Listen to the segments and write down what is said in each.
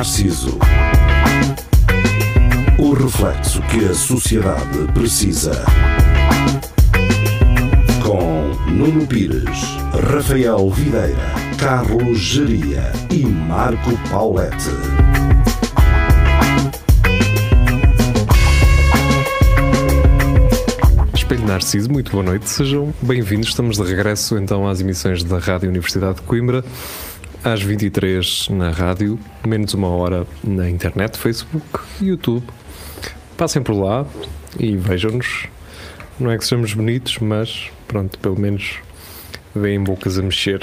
Narciso. O reflexo que a sociedade precisa. Com Nuno Pires, Rafael Videira, Carlos Geria e Marco Paulette. Espelho Narciso, muito boa noite, sejam bem-vindos. Estamos de regresso então às emissões da Rádio Universidade de Coimbra, às 23 na rádio, menos uma hora na internet, Facebook, YouTube. Passem por lá e vejam-nos. Não é que sejamos bonitos, mas pronto, pelo menos veem bocas a mexer.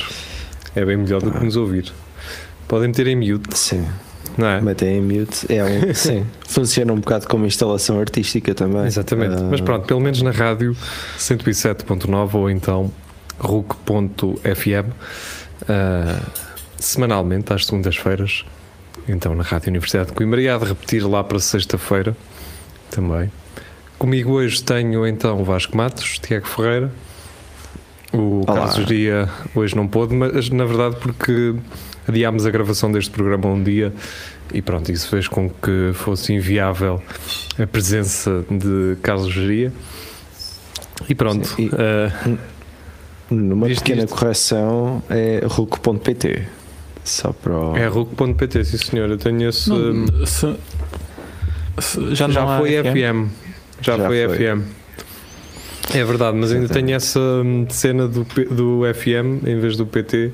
É bem melhor do que nos ouvir. Podem meter em mute, Sim, não é? metem em mute. É um, sim, funciona um bocado como instalação artística também. Exatamente. Ah, Mas pronto, pelo menos na rádio 107.9 ou então RUC.fm ah, semanalmente às segundas-feiras. Então na Rádio Universidade de Coimbra e há de repetir lá para sexta-feira também. Comigo hoje tenho então o Vasco Matos, Tiago Ferreira. O Olá. Carlos Dia hoje não pôde, mas na verdade porque adiámos a gravação deste programa um dia e pronto, isso fez com que fosse inviável a presença de Carlos Geria. E pronto, Sim, e- ah, Numa pequena isto. correção é ruco.pt. Só para o. é RUC.pt, sim senhor. Eu tenho esse. Não, se- se- já, já foi FM? FM. Já, Já foi, foi. FM. É verdade, mas ainda tenho essa hum, cena do, do FM em vez do PT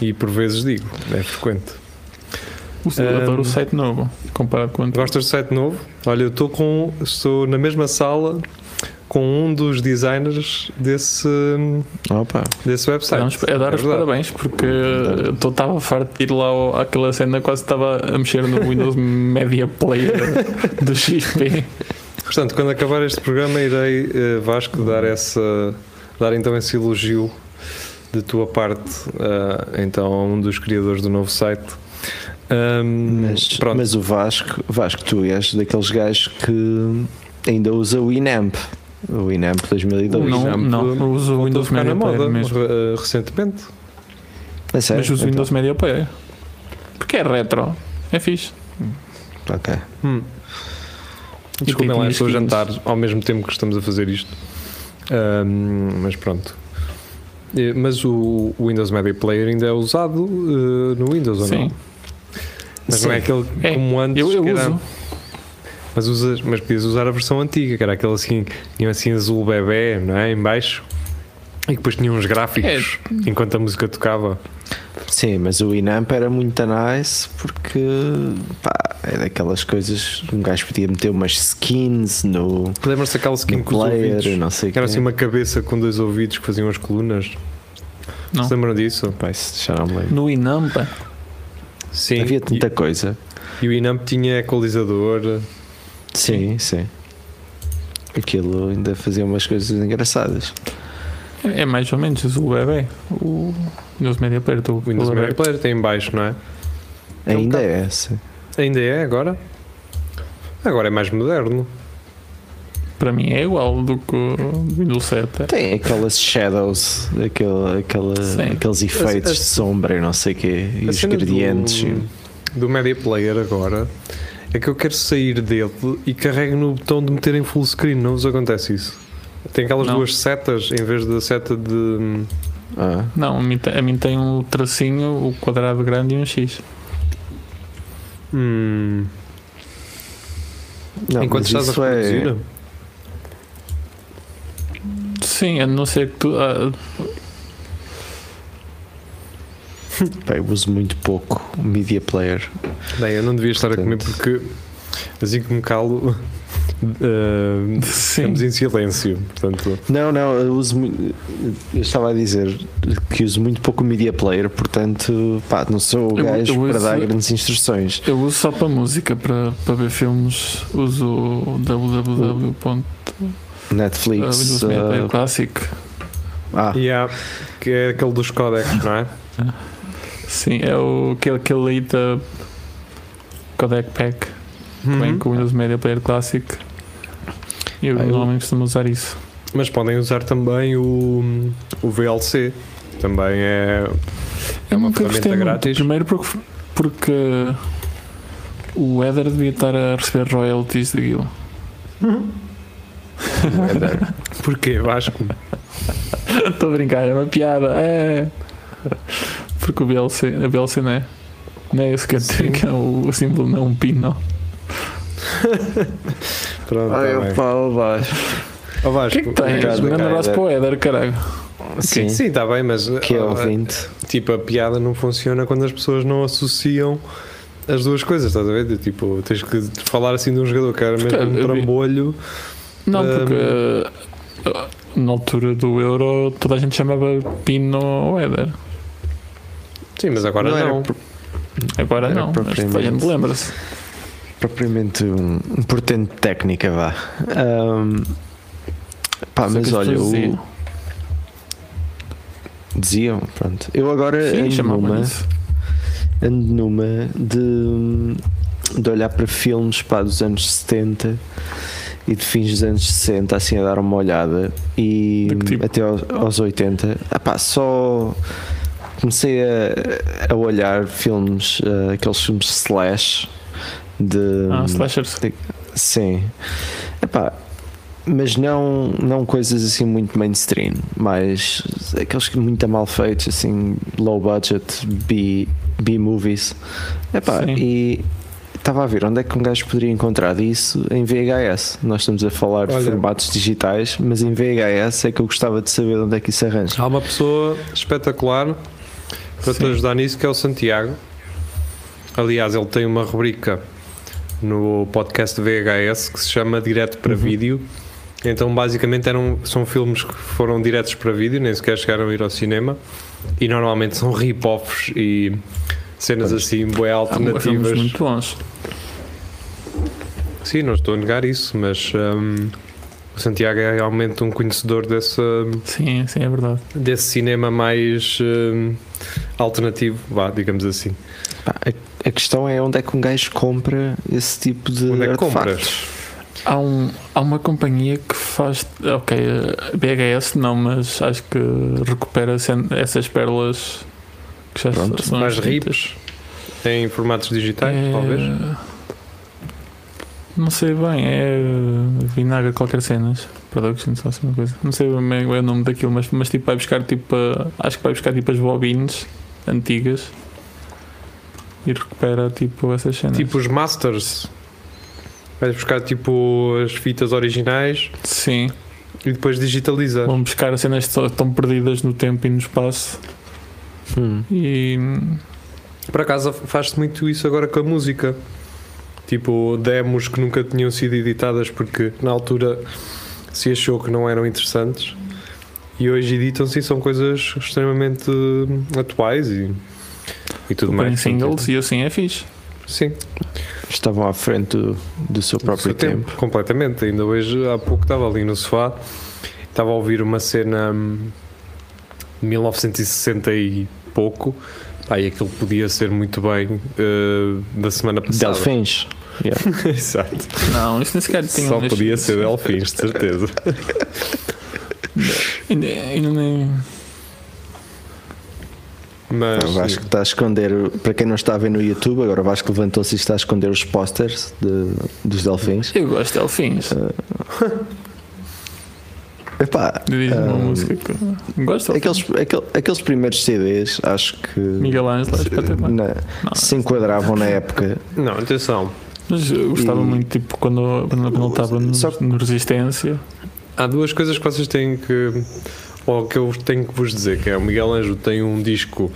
e por vezes digo, é frequente. O eu adoro Um, o site novo, comparado com o antigo. Gostas do site novo? Olha, eu estou com. Estou na mesma sala com um dos designers desse, Opa, desse website. É dar os parabéns porque eu estava farto de ir lá ao- àquela cena, quase estava a mexer no Windows Media Player do XP. Portanto, quando acabar este programa, irei, eh, Vasco, dar, essa, dar então esse elogio de tua parte, eh, então, a um dos criadores do novo site. Ahm, mas, mas o Vasco, Vasco, tu és daqueles gajos que ainda usa o Winamp. O Winamp 2002. Não, Winamp não, uso o Windows Media Player moda mesmo. eh, recentemente. É sério? Mas uso o Então, Windows Media Player. Porque é retro, é fixe. Ok. Hum. Desculpem lá, estou a jantar ao mesmo tempo que estamos a fazer isto. Ahm, mas pronto. Eh, Mas o o Windows Media Player ainda é usado eh, no Windows, ou não? Sim, Mas não é aquele É, como antes. eu, eu que era- uso. Mas, usas, mas podias usar a versão antiga, que era aquele assim, tinha assim azul bebê, não é? Em baixo. E depois tinha uns gráficos É. enquanto a música tocava. Sim, mas o Winamp era muito nice porque pá, é daquelas coisas. Um gajo podia meter umas skins no, Lembra-se daquela skin com os player, ouvidos? não sei o Que era assim uma cabeça com dois ouvidos que faziam as colunas. Não. Se lembram disso? Isso já não me lembro. No Inampa. Sim. Havia tanta coisa. E, e o Inamp tinha equalizador. Sim, sim. Aquilo ainda fazia umas coisas engraçadas. É, mais ou menos o bebê. O Windows Media Player. do- O Windows do Media. Player tem em baixo, não é? É um Ainda é, sim. Ainda é agora? Agora é mais moderno. Para mim é igual do que o Windows 7. Tem aquelas shadows, aquele, aquela, Sim. aqueles efeitos a- de sombra e não sei o quê, e A os gradientes. Do, do Media Player agora é que eu quero sair dele e carrego no botão de meter em full screen. Não vos acontece isso? Tem aquelas Não. duas setas em vez da seta de. Ah, Não, a mim, te- a mim tem um tracinho, o quadrado grande e um X. Hum, não, enquanto estás a isso é- reproduzir. Sim, a não ser que tu. ah, pá, eu uso muito pouco o Media Player. Bem, eu não devia estar a comer Portanto- porque assim que me calo. Uh, sim. estamos em silêncio, portanto, Não, não, eu uso muito. Eu estava a dizer que uso muito pouco o Media Player, portanto, pá, não sou o gajo eu para uso- dar grandes instruções. Eu uso só para música, para, para ver filmes. Uso o www. Netflix. Ah, Classic. ah, yeah, que é aquele dos codecs, não é? Sim, é o, aquele, aquele aí da Codec Pack. que Vem Uhum. com o Windows Media Player Classic. E eu Ah, normalmente costumo usar isso. Mas podem usar também o, o VLC, também é, é Eu uma ferramenta grátis. Primeiro porque, porque O Éder devia estar a receber royalties daquilo. Porquê, Vasco? Estou a brincar, é uma piada. É. Porque o BLC, a BLC não é? Não é esse que é, que é o, o símbolo, não é um pino. Pronto, Ai, tá opa, ó Vasco. O Vasco, que é que tens? Um grande abraço para o Éder, caralho. Sim, Sim, está bem, mas que é ah, ouvinte. tipo, a piada não funciona quando as pessoas não associam as duas coisas, estás a ver? Tipo, tens que falar assim de um jogador que era mesmo um trambolho. Não, Um, porque eh, na altura do Euro toda a gente chamava Pino ou Éder. Sim, mas agora Não não. pro- Agora Era não, a propriamente. lembra-se. propriamente um, um portento de técnica, vá. Ahm, pá, Só mas as olha, o, diziam. pronto. Eu agora Sim, ando numa, ando numa de, de olhar para filmes pá, dos anos 70 e de fins dos anos 60, assim a dar uma olhada e tipo? até aos, aos 80. Ah, pá, só comecei a, a olhar filmes, ah, aqueles filmes slash de Ah, slashers. Sim. Epá, mas não, não coisas assim muito mainstream, mas aqueles que muito mal feitos, assim, low budget, B, B movies. Epá, Sim. e estava a ver onde é que um gajo poderia encontrar isso em VHS. Nós estamos a falar de Olha. formatos digitais, mas em VHS é que eu gostava de saber onde é que isso arranja. Há uma pessoa espetacular para te Sim. ajudar nisso que é o Santiago. Aliás, ele tem uma rubrica no podcast VHS que se chama Direto para Vídeo. Então, basicamente, eram, são filmes que foram diretos para vídeo, nem sequer chegaram a ir ao cinema. E normalmente são rip-offs e cenas assim, bué Há filmes alternativas. muito bons. Sim, não estou a negar isso, mas hum, o Santiago é realmente um conhecedor desse, Sim, sim, é verdade. desse cinema mais hum, alternativo, vá, digamos assim. A, a questão é onde é que um gajo compra esse tipo de Onde é que artefactos. compras? Há, um, há uma companhia que faz. Ok, BHS não, mas acho que recupera essas pérolas que já Pronto, são Mais rips em formatos digitais, É, talvez. Não sei bem, é Vinagre qualquer cenas. Productions ou assim uma coisa. Não sei bem o nome daquilo, mas, mas tipo vai buscar tipo. Acho que vai buscar tipo as bobines antigas e recupera tipo essas cenas. Tipo os masters. Vais buscar tipo as fitas originais Sim, e depois digitaliza. vão buscar as cenas que estão perdidas no tempo e no espaço Hum. e Por acaso faz-se muito isso agora com a música. Tipo, demos que nunca tinham sido editadas porque na altura se achou que não eram interessantes e hoje editam-se e são coisas extremamente hum, atuais e, e tudo põem mais. singles e assim é fixe. Sim, Estavam à frente do, do seu do próprio seu tempo. Completamente. Ainda hoje, há pouco, estava ali no sofá, estava a ouvir uma cena hum, de 1960 e pouco. E aquilo podia ser muito bem eh, da semana passada. Delfins. Yeah. Exato. Não, isto nem sequer tinha Só podia ser Delfins, de certeza. Ainda, ainda nem. Mas O Vasco está a esconder, para quem não está a ver no YouTube, agora o Vasco levantou-se e está a esconder os posters de- dos delfins. Eu gosto de Delfins. Epá, Diz uma ah, música que gosto aqueles, aquele- aqueles primeiros CDs, acho que Miguel Ângelo é na- Não, se enquadravam na época. não, atenção. Mas eu gostava E- muito, tipo, quando, quando ele estava no, Só- no Resistência. Há duas coisas que vocês têm que. Ou que eu tenho que vos dizer: que é o Miguel Ângelo tem um disco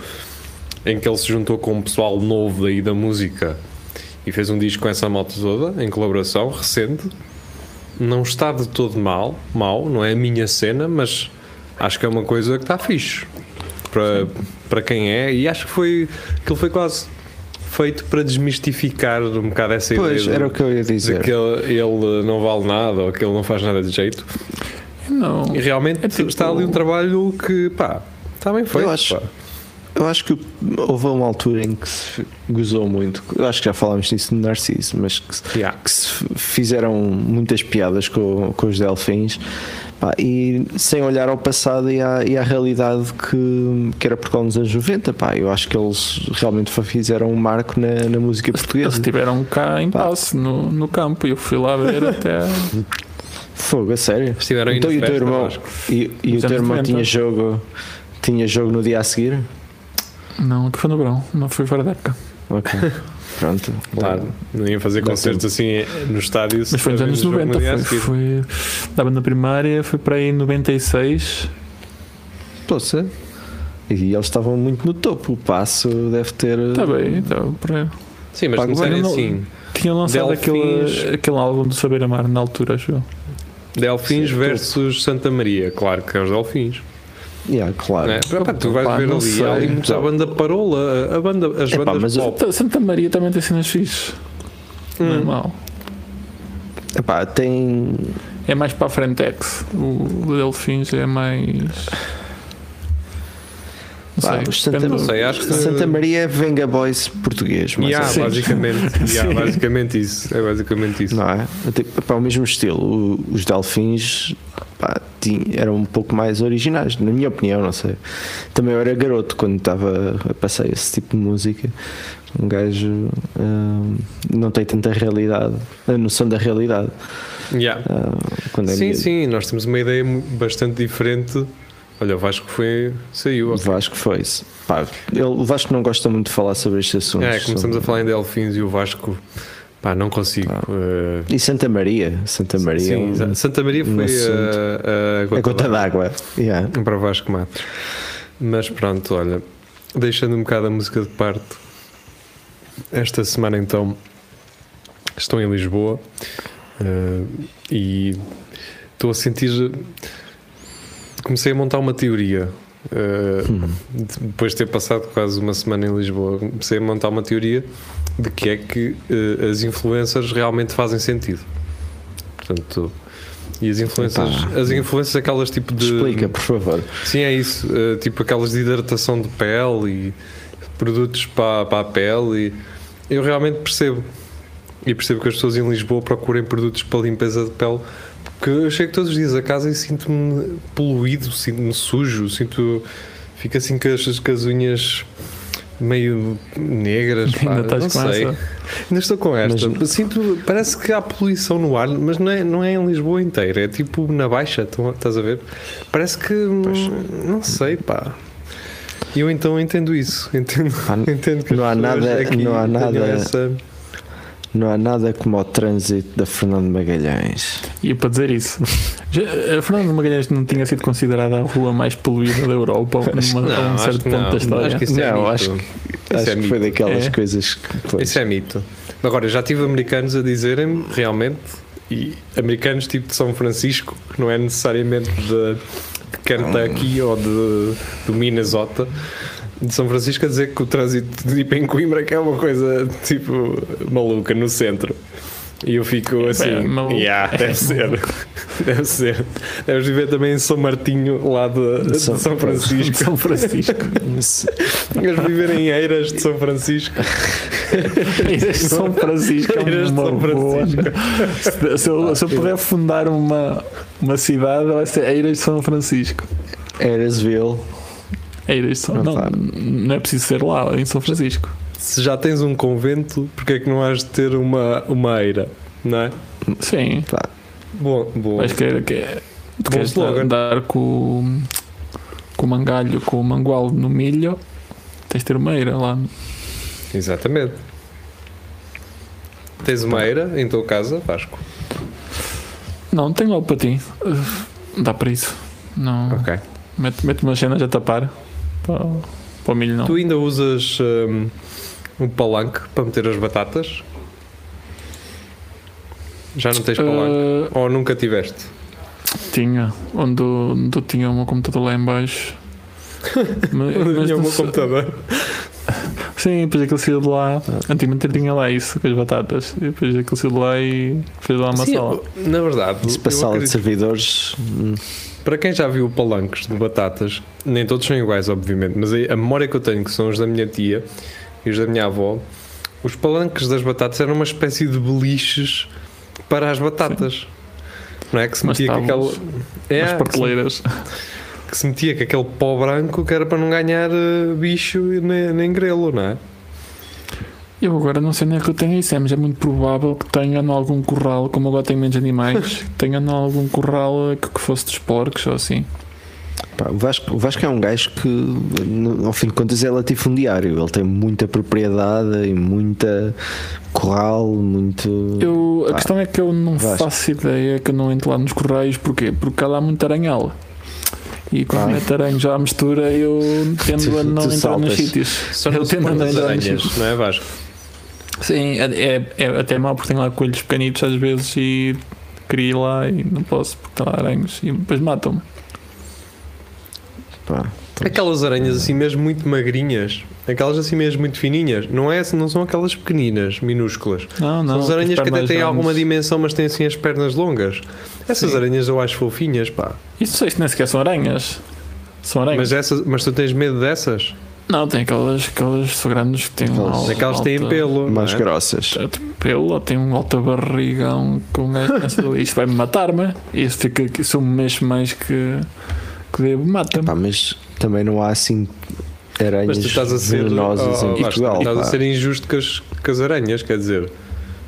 em que ele se juntou com um pessoal novo daí da música e fez um disco com essa moto toda, em colaboração, recente. Não está de todo mal, mal, não é a minha cena, mas acho que é uma coisa que está fixe para, para quem é, e acho que foi aquilo foi quase feito para desmistificar um bocado essa Pois, ideia era de- o que eu ia de dizer. que ele, ele não vale nada ou que ele não faz nada de jeito. Não. E realmente É tipo- está ali um trabalho que, pá, está bem feito. Eu acho- pá. Eu acho que houve uma altura em que se gozou muito. Eu acho que já falámos disso no Narciso, mas que, se- Yeah. que se fizeram muitas piadas com, com os delfins. Pá, e sem olhar ao passado e à, e à realidade que, que era Portugal nos anos 90, pá, eu acho que eles realmente fizeram um marco na, na música Eles portuguesa. estiveram cá em passe no, no campo e eu fui lá ver até. Fogo, a sério. Estiveram Então, e o teu irmão, e, e o teu irmão 90. tinha jogo, tinha jogo no dia a seguir? Não, que foi no verão, não foi fora da época. Ok, pronto. Claro, não iam fazer concertos assim no estádio. Mas foi nos anos 90, foi, foi. Estava na primária, foi para aí em 96. Poxa. E eles estavam muito no topo. O passo deve ter. Está bem, então, por aí. Sim, mas começarem não- assim. Tinha lançado Delfins. aquele, aquele álbum do Saber Amar na altura, acho eu. Delfins Sim, versus Santa Maria, claro que é os Delfins. Yeah, claro. É, pá, tu vais Pá, ver ali, sei. ali muita Não. banda parola, a banda, as Epá, bandas mas pop. Santa- Maria também tem cenas fixes. Não é Hum. mau. Epá, tem. É mais para a Frentex. O Delfins é mais. Pá, sei. Santa, Não sei, acho que- Santa Maria é Venga Boys português. mais Yeah, menos. basicamente, yeah, basicamente isso. É basicamente isso. Não é? Pá, o mesmo estilo. Os Delfins pá, eram um pouco mais originais, na minha opinião, não sei. Também eu era garoto quando estava a passar esse tipo de música. Um gajo hum, não tem tanta realidade, a noção da realidade. Yeah. quando é Sim, miúdo. sim, nós temos uma ideia bastante diferente. Olha, o Vasco foi, saiu. O ok. Vasco foi. Pá, ele, o Vasco não gosta muito de falar sobre estes assuntos. É, começamos sobre- a falar em Delfins e o Vasco, pá, não consigo. Ah. eh, E Santa Maria. Santa Maria. sim, é um- exa- Santa Maria um foi assunto. a, a, a gota d'água. Yeah. para o Vasco Matos. Mas pronto, olha, deixando um bocado a música de parte, esta semana então estou em Lisboa eh, e estou a sentir. Comecei a montar uma teoria. eh, Hum. depois de ter passado quase uma semana em Lisboa, comecei a montar uma teoria de que é que eh, as influências realmente fazem sentido. Portanto, e as influências, as influências aquelas tipo de Explica, por favor. Sim, é isso. eh, tipo aquelas de hidratação de pele e produtos para, para a pele. E eu realmente percebo. E percebo que as pessoas em Lisboa procurem produtos para limpeza de pele. Porque eu chego todos os dias a casa e sinto-me poluído, sinto-me sujo, sinto. Fico assim com as, com as unhas meio negras. pá, não sei. essa. Ainda estou com esta. Mas- Sinto, parece que há poluição no ar, mas não é, não é em Lisboa inteira, é tipo na Baixa, estás a ver? Parece que. hum, Não sei, pá. Eu então entendo isso. Entendo, Pá, entendo que não há nada- aqui não há nada- Essa... Não há nada como o trânsito da Fernando Magalhães. E para dizer isso, já- a Fernanda de Magalhães não tinha sido considerada a rua mais poluída da Europa numa, a um certo que ponto não. da história. Acho que isso é Não, mito. acho Isso Acho é que foi mito. daquelas É. coisas que. pois. Isso é mito. Agora, já tive americanos a dizerem realmente, e americanos tipo de São Francisco, que não é necessariamente de, de Kentucky ou de, do Minnesota, de São Francisco a dizer que o trânsito tipo, em Coimbra que é uma coisa tipo maluca no centro. E eu fico assim, Bem, maluco. yeah, deve ser, deve ser. Deves viver também em São Martinho, lá de, de São- São Francisco. São Francisco. Deves viver em Eiras de São Francisco. Ilhas de São Francisco é Ilhas de uma São. Francisco. Se, se eu, se eu puder fundar uma, uma cidade, vai ser Eiras de São Francisco. Eresville. Eiras de São Não não, faz. não é preciso ser lá, em São Francisco. se já tens um convento, porque é que não has de ter uma, uma eira? Não é? Sim, Pá, Bom, bom. mas que, que, tu queres slogan. andar com, com o mangalho, com o mangual no milho, tens de ter uma eira lá. Exatamente. Tens uma eira em tua casa, Vasco? Não, tenho algo para ti. Dá para isso. Não. Ok. Mete, mete umas cenas a tapar. Para, para o milho não. Tu ainda usas hum, um palanque para meter as batatas? Já não tens palanque? Uh, Ou nunca tiveste? tinha, onde, onde eu tinha o meu computador lá em baixo. Mas- mas Tinha o meu computador. Sim, depois aquilo saiu de lá. Antigamente tinha lá isso com as batatas. E depois aquilo saiu de lá e fez lá uma Sim, sala. na verdade, isso para sala de acredito- servidores. Para quem já viu palanques de batatas, nem todos são iguais, obviamente, mas a memória que eu tenho, que são os da minha tia e os da minha avó, os palanques das batatas eram uma espécie de beliches para as batatas. Não é? Que se metia com aquele. tábuas, É, As que se- prateleiras. que se metia com aquele pó branco que era para não ganhar eh, bicho nem, nem grelo, não é? Eu agora não sei nem é que eu tenho isso, é, mas é muito provável que tenha em algum corral, como agora tenho menos animais, que tenha em algum corral que, que fosse dos porcos ou assim. Pá, o, Vasco, o Vasco é um gajo que, no- ao fim de contas, é latifundiário. Ele tem muita propriedade e muita corral, muito. Eu, a Pá, questão é que eu não Vasco. faço ideia que eu não entro lá nos correios, porquê? Porque há lá muita aranhal. E quando Ah. mete aranho já à mistura, eu tendo Tu- a não entrar nos sítios. Só Eu tendo a não entrar nos aranhas, sítios. não é Vasco? Sim, é, é, é até mal porque tenho lá coelhos pequenitos às vezes e queria ir lá e não posso porque tem lá aranhos e depois matam-me. Pá, Aquelas aranhas assim mesmo muito magrinhas, aquelas assim mesmo muito fininhas, não, é, não são aquelas pequeninas, minúsculas. Não, não. são as aranhas que até têm grandes. alguma dimensão, mas têm assim as pernas longas. Essas Sim. aranhas eu acho fofinhas, pá. Isso sei se nem sequer são aranhas. São aranhas. Mas, essas, mas tu tens medo dessas? Não, tem aquelas, aquelas são grandes que têm um Aquelas- têm pelo. mais é? grossas. pelo, ou tem um alto barrigão com um gajo que pensa, isto vai-me matar-me. E isso fica aqui, se eu me mexo mais que, que devo, mata-me. Mas também não há assim aranhas Mas tu estás a ser, venenosas oh, em oh, Portugal. estás a ser injusto com as, com as aranhas, quer dizer,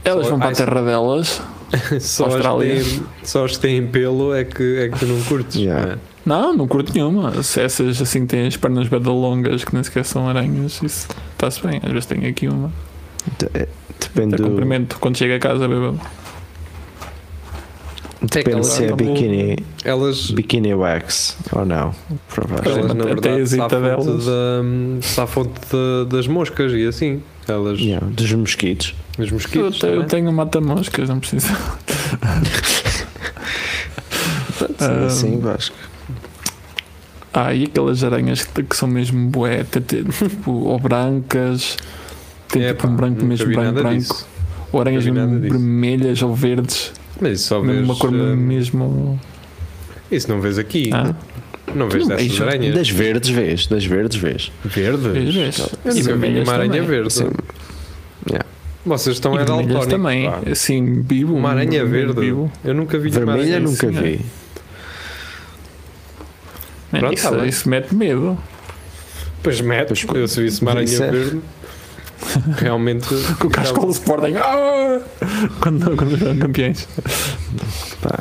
Elas só- vão para ai, a terra delas. só as, que Austrália. têm, só as que têm pelo é que, é que tu não curtes. Yeah. não é? Não, não curto nenhuma. Se essas assim têm as pernas beda longas, que nem sequer são aranhas, isso está-se bem. Às vezes tenho aqui uma. É, Depende, Até do, cumprimento quando chego a casa, bebo. depende se é bikini, Elas, bikini wax ou não. Provavelmente. elas na Até a verdade delas. da, safam-te da- das moscas e assim. Elas, Yeah, dos mosquitos. os Eu, mosquitos. eu também. tenho um mata-moscas, não preciso. Sendo Ah, assim, Vasco. Ah, e aquelas aranhas que, que são mesmo bué, tipo, ou brancas, tem É, tipo pá, um branco mesmo branco, branco, disso. ou aranhas vermelhas ou verdes, Mas isso só mesmo vês. uma cor eh, mesmo. Isso não vês aqui. Ah, Não vês Não dessas vejo. aranhas. Das verdes vês, das verdes vês. Verdes? vês, vês. Vi uma aranha verde. Sim. Vocês estão E é vermelhas daltónicos. também, pá. assim, vivo. Uma aranha verde. Vivo. Eu nunca vi Vermelha aranha nunca assim, vi. Man, Pronto, isso, tá bem. isso mete medo. Pois mete, Pois, eu se visse uma aranha isso é. verde, realmente. Com o cascola do Sporting. Ah! Quando, quando eram campeões. Pá,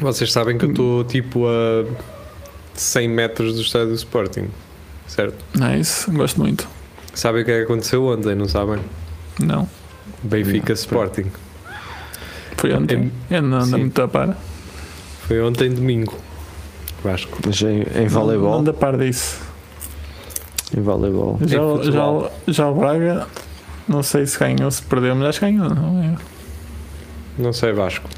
Vocês sabem que eu estou tipo a 100 metros do estádio do Sporting, certo? Nice, gosto muito. Sabem o que é que aconteceu ontem, não sabem? Não, Benfica Não, Sporting. foi ontem. Eu não ando Sim. muito a par. Foi ontem domingo. Vasco. mas em, em Não voleibol, a par disso. em voleibol. Já, futebol. já, já o Braga, não sei se ganhou, se perdeu, mas acho que ganhou, não é? Não sei, Vasco.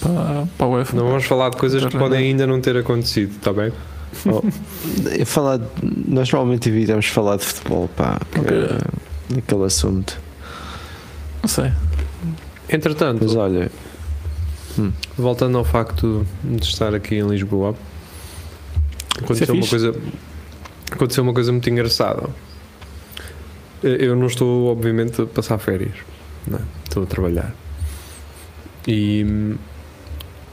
Para, para o UEFA. Não vamos falar de coisas que podem ainda não ter acontecido, está bem? Eu falar, nós normalmente evitamos falar de futebol, pá, que Ok. é aquele assunto. Não sei. Entretanto, Mas olha, voltando ao facto de estar aqui em Lisboa, aconteceu uma fixe. coisa, aconteceu uma coisa muito engraçada. Eu não estou, obviamente, a passar férias, não é? estou a trabalhar. E hum,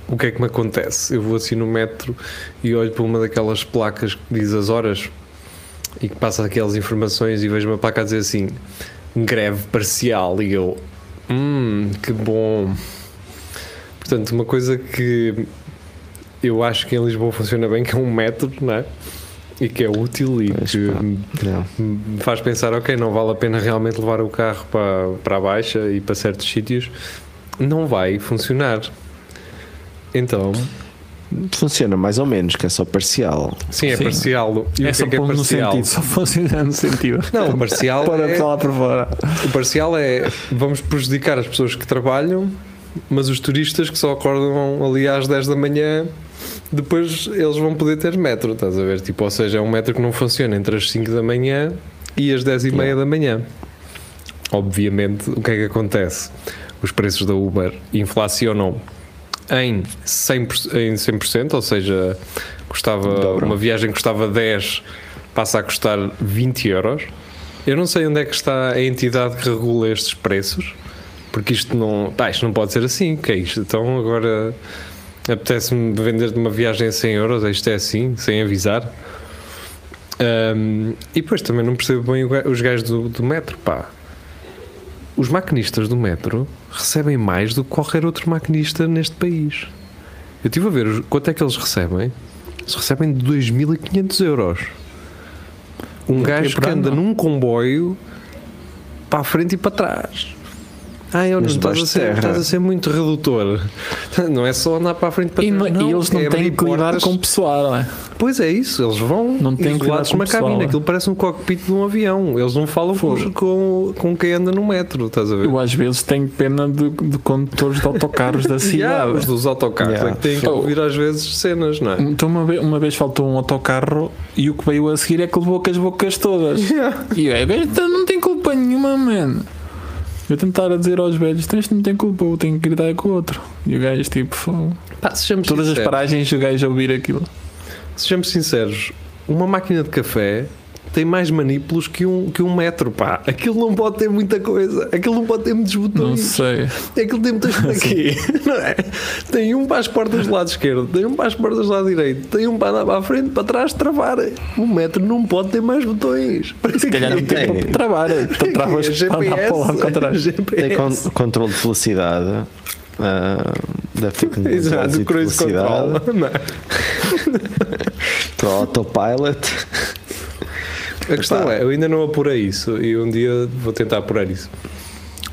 o que é que me acontece? Eu vou assim no metro e olho para uma daquelas placas que diz as horas e que passa aquelas informações e vejo uma placa a dizer assim: greve parcial. E eu, hum, que bom. Portanto, uma coisa que eu acho que em Lisboa funciona bem, que é um metro, não é? E que é útil e Pois, que pá. me faz pensar, ok, não vale a pena realmente levar o carro para, para a baixa e para certos sítios, não vai funcionar. Então, Funciona mais ou menos, que é só parcial. sim, é Sim. parcial. E é que só é que é no parcial? sentido, só funciona no sentido. Não, o parcial Para é, lá para fora. o parcial é vamos prejudicar as pessoas que trabalham, mas os turistas que só acordam ali às 10 da manhã, depois eles vão poder ter metro, estás a ver? Tipo, ou seja, é um metro que não funciona entre as 5 da manhã e as 10 e meia da manhã. Obviamente, o que é que acontece? Os preços da Uber inflacionam em 100%, em 100% ou seja, custava uma viagem custava 10, passa a custar 20 euros. Eu não sei onde é que está a entidade que regula estes preços, Porque isto não, pá, isto não pode ser assim, que é isto? Então agora apetece-me vender de uma viagem a 100 euros, isto é assim, sem avisar. Ahm, e depois também não percebo bem os gajos do, do metro, pá. Os maquinistas do metro recebem mais do que qualquer outro maquinista neste país. Eu estive a ver quanto é que eles recebem. Eles recebem de 2.500 euros. Um gajo que anda num comboio para a frente e para trás. Ah, eu não Mas estás a, ser, estás a ser muito redutor. Não é só andar para a frente para E, não- e eles não é têm que lidar com o pessoal, não é? Pois é isso, eles vão Não têm que isolados lidar com numa pessoal, cabine. é. Aquilo parece um cockpit de um avião. Eles não falam com, com, com quem anda no metro, estás a ver? Eu às vezes tenho pena de, de condutores de autocarros da Yeah, cidade. os dos autocarros Yeah. é que têm que ouvir às vezes cenas, não é? Então uma vez, uma vez faltou um autocarro e o que veio a seguir é que levou com as bocas todas. E eu, "Gajo, então não tem culpa nenhuma, mano. Eu tentar a dizer aos velhos, "Então isto não tem culpa, eu tenho que gritar com o outro. E o gajo tipo. Pá, todas as sinceros, paragens o gajo a ouvir aquilo. sejamos sinceros, uma máquina de café tem mais manípulos que um, que um metro, pá. Aquilo não pode ter muita coisa. Aquilo não pode ter muitos Não botões. sei. Aquilo tem muitas para quê? Não é? Tem um para as portas do lado esquerdo, tem um para as portas do lado direito, tem um para para a frente, para trás, travar. O metro não pode ter mais botões. Se calhar não tem Tem. para travar. Tu travas para para lado contrário. Tem con controle de velocidade. ah, deve ter Exato, de control. velocidade Não é? para o autopilot. A questão é, eu ainda não apurei isso e um dia vou tentar apurar isso.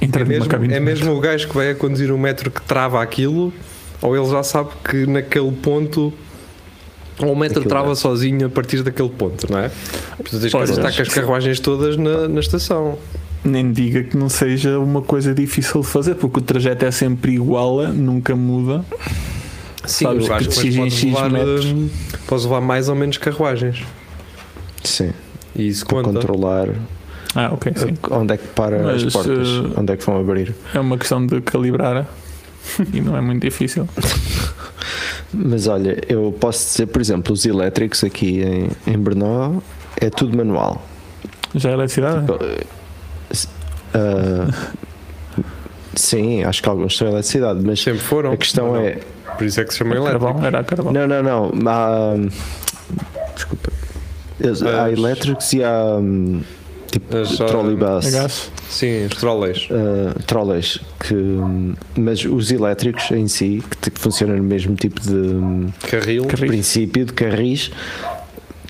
É numa mesmo, é mesmo o gajo que vai a conduzir o metro que trava aquilo ou ele já sabe que naquele ponto ou o metro Aquilo trava é. sozinho a partir daquele ponto, não é? Portanto, tens que estar com as carruagens todas na, na estação. Nem diga que não seja uma coisa difícil de fazer, porque o trajeto é sempre igual, nunca muda. Sim, Sabes eu acho que que podes levar, metros. hum, podes levar mais ou menos carruagens. Sim, E isso para conta. controlar Ah, ok, sim. onde é que para Mas, as portas, eh, onde é que vão abrir. É uma questão de calibrar e não é muito difícil. Mas olha, eu posso dizer, por exemplo, os elétricos aqui em, em Brno é tudo manual. Já é eletricidade? Ah, sim, acho que alguns são eletricidade, mas Sempre foram. a questão Não, é. Por isso é que se chama elétrico. Carvão, era carvão. Não, não, não. Há, desculpa. Há As- elétricos e há hum, tipo As, trolleybus. A? Sim, os trolleys. Uh, trolleys que hum, mas os elétricos em si que, funcionam no mesmo tipo de hum, Carril. Princípio de carris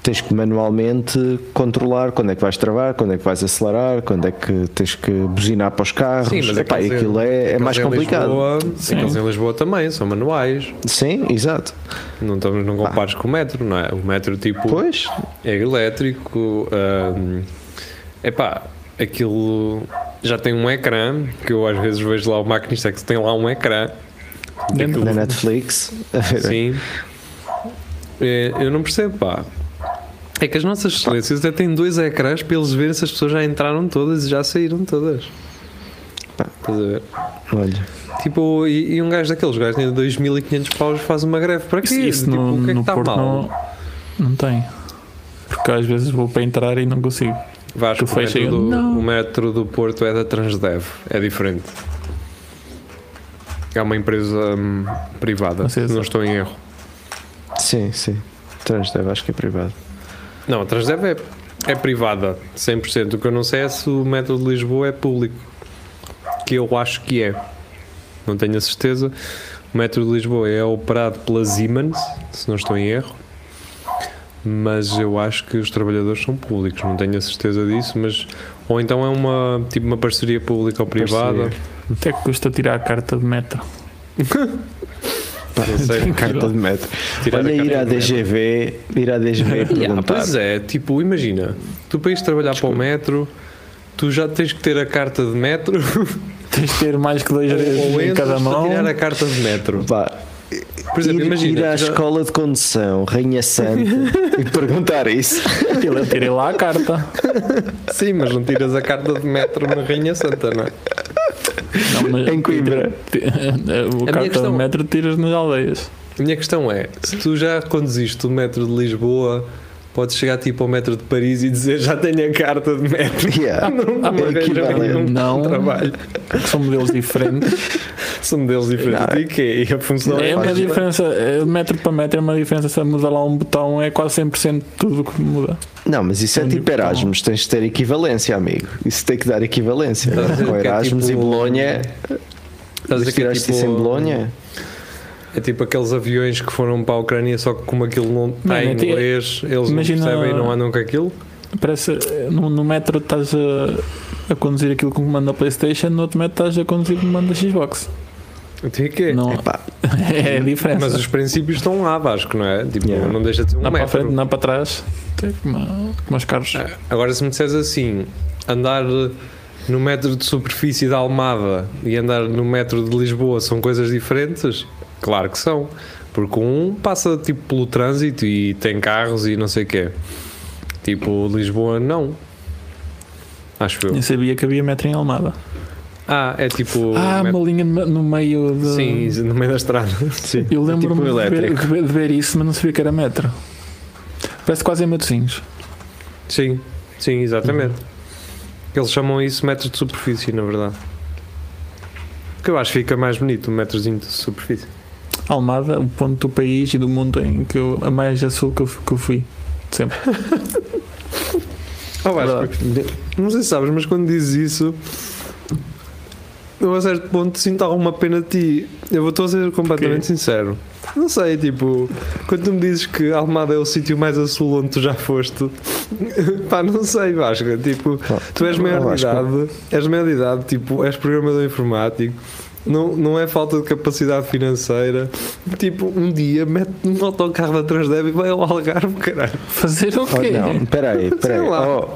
tens que manualmente controlar quando é que vais travar, quando é que vais acelerar, quando é que tens que buzinar para os carros. Sim, mas Epá, em- aquilo é, é mais em complicado. Lisboa, Sim. aqueles em Lisboa também são manuais. Sim, exato. Não, estamos, não compares com o metro, não é? O metro tipo Pois, é elétrico. hum, epá, aquilo já tem um ecrã, que eu às vezes vejo lá o maquinista que tem lá um ecrã. Na Netflix. Sim. É, eu não percebo, pá. É que as nossas excelências até têm dois ecrãs para eles verem se as pessoas já entraram todas e já saíram todas. Pá. Estás a ver? Olha, Tipo, e, e um gajo daqueles gajos tem 2500 paus faz uma greve para quê? Isso, isso tipo, no, o que é que está Porto mal? não, não tem. Porque às vezes vou para entrar e não consigo. Vasco, Tu o metro, do, Não. o metro do Porto é da Transdev, é diferente. É uma empresa hum, privada, Não sei se não estou em erro. sim, sim. Transdev, acho que é privado. Não, a Transdev é, é privada, 100%. O que eu não sei é se o metro de Lisboa é público. Que eu acho que é. Não tenho a certeza. O metro de Lisboa é operado pela Siemens, se não estou em erro. Mas eu acho que os trabalhadores são públicos, não tenho a certeza disso, mas ou então é uma tipo uma parceria pública ou privada. Parceria. Até que custa tirar a carta de metro. Não sei. Carta de metro. Tirar Olha, a ir à. DGV, ir à DGV Yeah, perguntar. pois é, tipo, imagina, tu para ires trabalhar para o metro, tu já tens que ter a carta de metro Tens de ter mais que dois ou dedos em cada mão. tirar a carta de metro. Vá, Por exemplo, ir, imagina. ir à já- escola de condução, Rainha Santa, e perguntar isso. Eu tirei lá a carta. Sim, mas não tiras a carta de metro na Rainha Santa, não é? Não, mas- Em Coimbra. O questão- de metro tiras nas aldeias. A minha questão é: se tu já conduziste o metro de Lisboa, podes chegar tipo ao metro de Paris e dizer já tenho a carta de metro. Yeah. Não É arranjam equivalente. nenhum Não. trabalho. São modelos diferentes. São modelos diferentes. Não. E que é? a função É uma faz- diferença, é, metro para metro é uma diferença. Se muda lá um botão, é quase 100% tudo que muda. Não, mas isso é Onde tipo? Erasmus, tens de ter equivalência, amigo. Isso tem que dar equivalência. Dizer Com é Erasmus tipo- e Bolonha, Estás a que é tiraste isso em Bolonha? É tipo aqueles aviões que foram para a Ucrânia, só que como aquilo não está em é inglês, eles imagina- não percebem e não andam com aquilo. Parece eh, no, no metro estás a, a conduzir aquilo com o comando da Playstation, no outro metro estás a conduzir com o comando da Xbox. Tem que Não, Epá, é a diferença. Mas os princípios estão lá, Vasco, não é? Tipo, Yeah. não deixa de ser um não para metro. frente, não para trás. É como, como os carros. Agora, se me disseres assim, andar no metro de superfície da Almada e andar no metro de Lisboa são coisas diferentes? Claro que são. Porque um passa tipo pelo trânsito e tem carros e não sei o quê. Tipo, Lisboa não. Acho eu. Nem sabia que havia metro em Almada. Ah, é tipo. ah, uma linha no meio de. Sim, no meio da estrada. sim. Eu lembro-me Tipo de, ver, elétrico. de ver- de ver isso, mas não sabia que era metro. Parece quase em Matosinhos. Sim, sim, exatamente. Eles chamam isso metro de superfície, na verdade. Que eu acho que fica mais bonito, um metrozinho de superfície. Almada, o ponto do país e do mundo em que eu, a mais a sul que eu, que eu fui. Sempre. Oh, Vasco, não sei se sabes, mas quando dizes isso, eu a certo ponto sinto alguma pena de ti. Eu vou estou a ser completamente Quê? sincero. Não sei, tipo, quando tu me dizes que Almada é o sítio mais a sul onde tu já foste, pá, não sei, Vasco. Tipo, tu és maior de idade, és maior de idade, tipo, és programador informático. Não, não é falta de capacidade financeira. Tipo, um dia mete um autocarro da Transdev e vai ao Algarve, caralho. Fazer o Oh, quê? não, peraí, peraí. lá. Oh,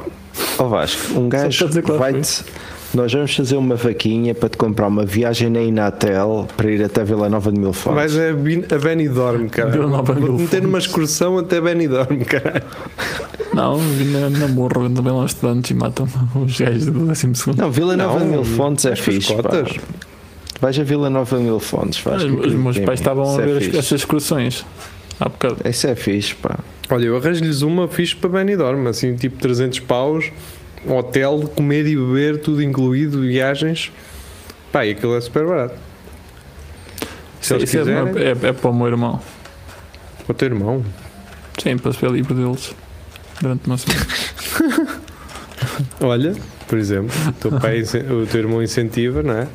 oh Vasco, um gajo vai-te. Nós vamos fazer uma vaquinha para te comprar uma viagem na Inatel para ir até Vila Nova de Mil Fontes. Vais a, Bin- a Benidorm, cara. Vila Nova de Mil meter numa excursão até Benidorm, cara. Não, vim na, na morro, também lá os estudantes e matam os gajos do 12 segundo. Não, Vila Nova de Não, Mil Fontes é fixe. Pá. Vais a Vila Nova de Mil Fontes. Os, Vasco, os meus pais estavam a é ver as- essas excursões há bocado. Isso é fixe, pá. Olha, eu arranjo-lhes uma fixe para Benidorm, assim, tipo 300 paus, hotel, comer e beber, tudo incluído, viagens. Pá, e aquilo é super barato. Se eles Isso é, quiserem, é, é para o meu irmão. o teu irmão. Sim, para ser livre deles durante uma semana. Olha, por exemplo, o teu, pai, o teu irmão incentiva, não é?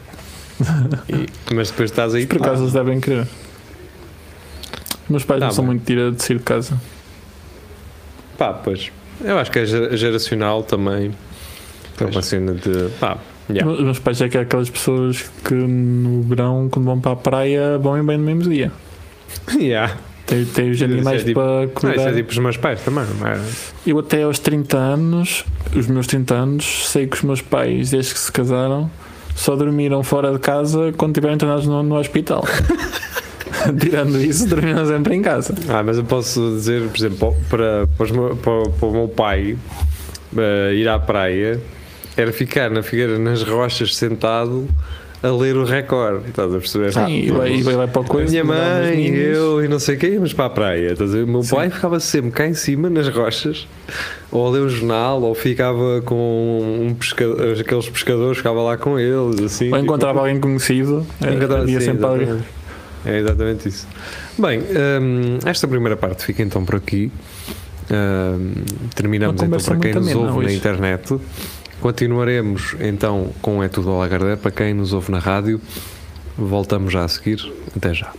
E- mas depois estás aí Por acaso eles devem querer. Meus pais Tá não são bem. muito de ir a de sair de casa. Pá, pois. Eu acho que é gera- geracional também. É uma cena de. Pá, yeah. Os meus pais é que é aquelas pessoas que no verão, quando vão para a praia, vão e bem no mesmo dia. yeah. Tem, tem os é animais tipo- para Não, isso cuidar. é tipo os meus pais também, não é? Eu até aos 30 anos, os meus 30 anos, sei que os meus pais, desde que se casaram, só dormiram fora de casa quando estiveram internados no, no hospital. Tirando isso, dormiram sempre em casa. Ah, mas eu posso dizer, por exemplo, para, para, para- para o meu pai eh, ir à praia era ficar na figueira nas rochas sentado a ler o recorde. Estás a perceber? Sim, e vai, e vai, vai para o A coisa. minha mãe, eu e não sei quem íamos para a praia. Estás a ver? O meu Sim. pai ficava sempre cá em cima, nas rochas, ou a ler o jornal, ou ficava com um pescador, aqueles pescadores, ficava lá com eles. Assim, Ou tipo, encontrava alguém conhecido, é, Encontrava- havia sim, sempre alguém. exatamente. É exatamente isso. Bem, hum, esta primeira parte fica então por aqui. Hum, terminamos então para quem nos ouve na hoje. internet. Continuaremos então com É Tudo ao para quem nos ouve na rádio. Voltamos já a seguir. Até já.